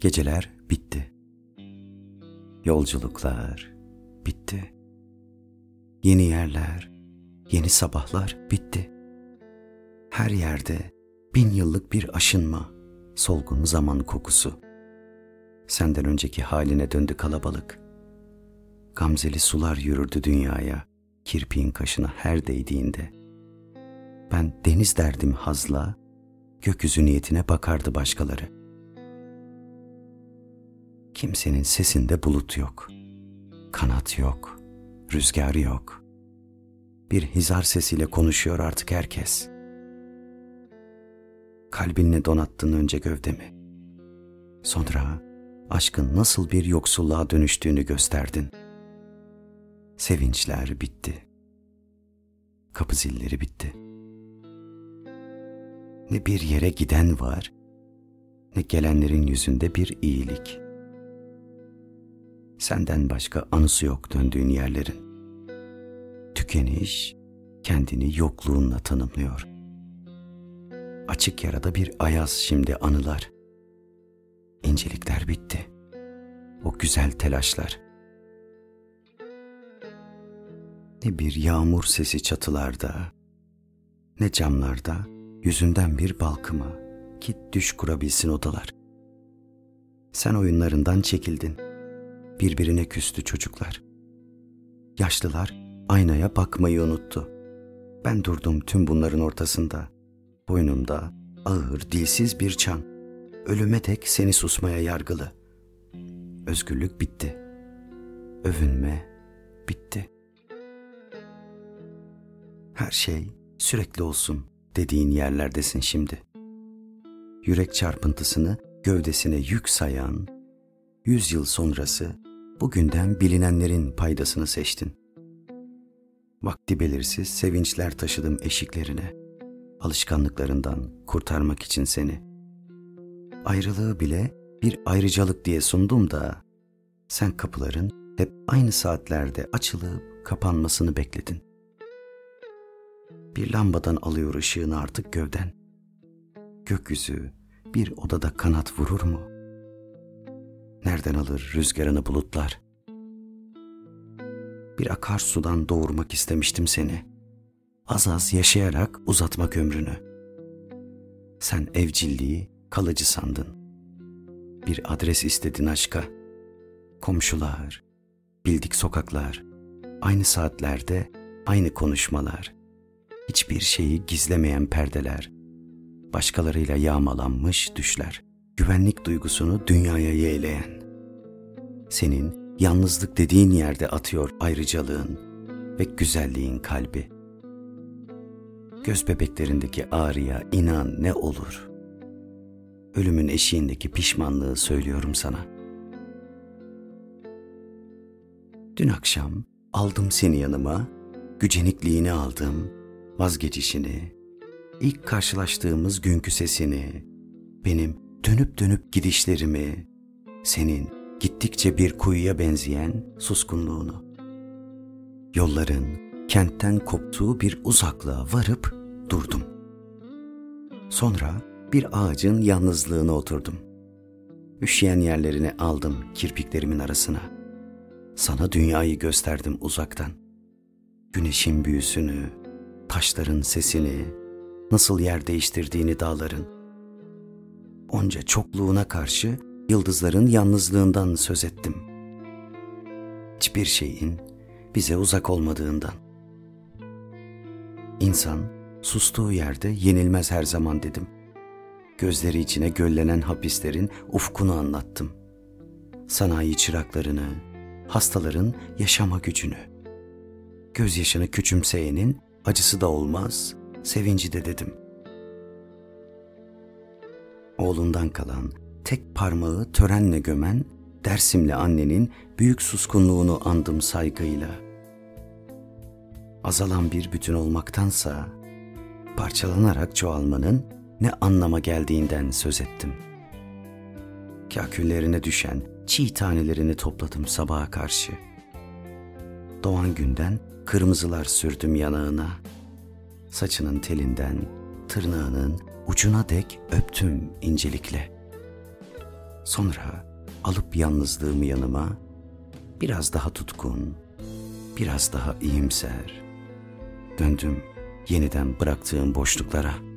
Geceler bitti. Yolculuklar bitti. Yeni yerler, yeni sabahlar bitti. Her yerde bin yıllık bir aşınma, solgun zaman kokusu. Senden önceki haline döndü kalabalık. Gamzeli sular yürürdü dünyaya, kirpiğin kaşına her değdiğinde. Ben deniz derdim hazla, gökyüzü niyetine bakardı başkaları. Kimsenin sesinde bulut yok. Kanat yok. Rüzgar yok. Bir hizar sesiyle konuşuyor artık herkes. Kalbinle donattın önce gövdemi. Sonra aşkın nasıl bir yoksulluğa dönüştüğünü gösterdin. Sevinçler bitti. Kapı zilleri bitti. Ne bir yere giden var, ne gelenlerin yüzünde bir iyilik.'' Senden başka anısı yok döndüğün yerlerin. Tükeniş kendini yokluğunla tanımlıyor. Açık yarada bir ayaz şimdi anılar. İncelikler bitti. O güzel telaşlar. Ne bir yağmur sesi çatılarda, ne camlarda yüzünden bir balkıma, git düş kurabilsin odalar. Sen oyunlarından çekildin.'' birbirine küstü çocuklar. Yaşlılar aynaya bakmayı unuttu. Ben durdum tüm bunların ortasında. Boynumda ağır, dilsiz bir çan. Ölüme dek seni susmaya yargılı. Özgürlük bitti. Övünme bitti. Her şey sürekli olsun dediğin yerlerdesin şimdi. Yürek çarpıntısını gövdesine yük sayan, yüz yıl sonrası bugünden bilinenlerin paydasını seçtin. Vakti belirsiz sevinçler taşıdım eşiklerine, alışkanlıklarından kurtarmak için seni. Ayrılığı bile bir ayrıcalık diye sundum da, sen kapıların hep aynı saatlerde açılıp kapanmasını bekledin. Bir lambadan alıyor ışığını artık gövden. Gökyüzü bir odada kanat vurur mu?'' Nereden alır rüzgarını bulutlar? Bir akarsudan doğurmak istemiştim seni. Az az yaşayarak uzatmak ömrünü. Sen evcilliği kalıcı sandın. Bir adres istedin aşka. Komşular, bildik sokaklar, aynı saatlerde aynı konuşmalar. Hiçbir şeyi gizlemeyen perdeler. Başkalarıyla yağmalanmış düşler güvenlik duygusunu dünyaya yeğleyen. Senin yalnızlık dediğin yerde atıyor ayrıcalığın ve güzelliğin kalbi. Göz bebeklerindeki ağrıya inan ne olur. Ölümün eşiğindeki pişmanlığı söylüyorum sana. Dün akşam aldım seni yanıma, gücenikliğini aldım, vazgeçişini, ilk karşılaştığımız günkü sesini, benim dönüp dönüp gidişlerimi, senin gittikçe bir kuyuya benzeyen suskunluğunu. Yolların kentten koptuğu bir uzaklığa varıp durdum. Sonra bir ağacın yalnızlığına oturdum. Üşüyen yerlerini aldım kirpiklerimin arasına. Sana dünyayı gösterdim uzaktan. Güneşin büyüsünü, taşların sesini, nasıl yer değiştirdiğini dağların, onca çokluğuna karşı yıldızların yalnızlığından söz ettim. Hiçbir şeyin bize uzak olmadığından. İnsan sustuğu yerde yenilmez her zaman dedim. Gözleri içine göllenen hapislerin ufkunu anlattım. Sanayi çıraklarını, hastaların yaşama gücünü. Gözyaşını küçümseyenin acısı da olmaz, sevinci de dedim.'' oğlundan kalan, tek parmağı törenle gömen Dersimli annenin büyük suskunluğunu andım saygıyla. Azalan bir bütün olmaktansa parçalanarak çoğalmanın ne anlama geldiğinden söz ettim. Kaküllerine düşen çiğ tanelerini topladım sabaha karşı. Doğan günden kırmızılar sürdüm yanağına. Saçının telinden tırnağının ucuna dek öptüm incelikle. Sonra alıp yalnızlığımı yanıma biraz daha tutkun, biraz daha iyimser. Döndüm yeniden bıraktığım boşluklara.''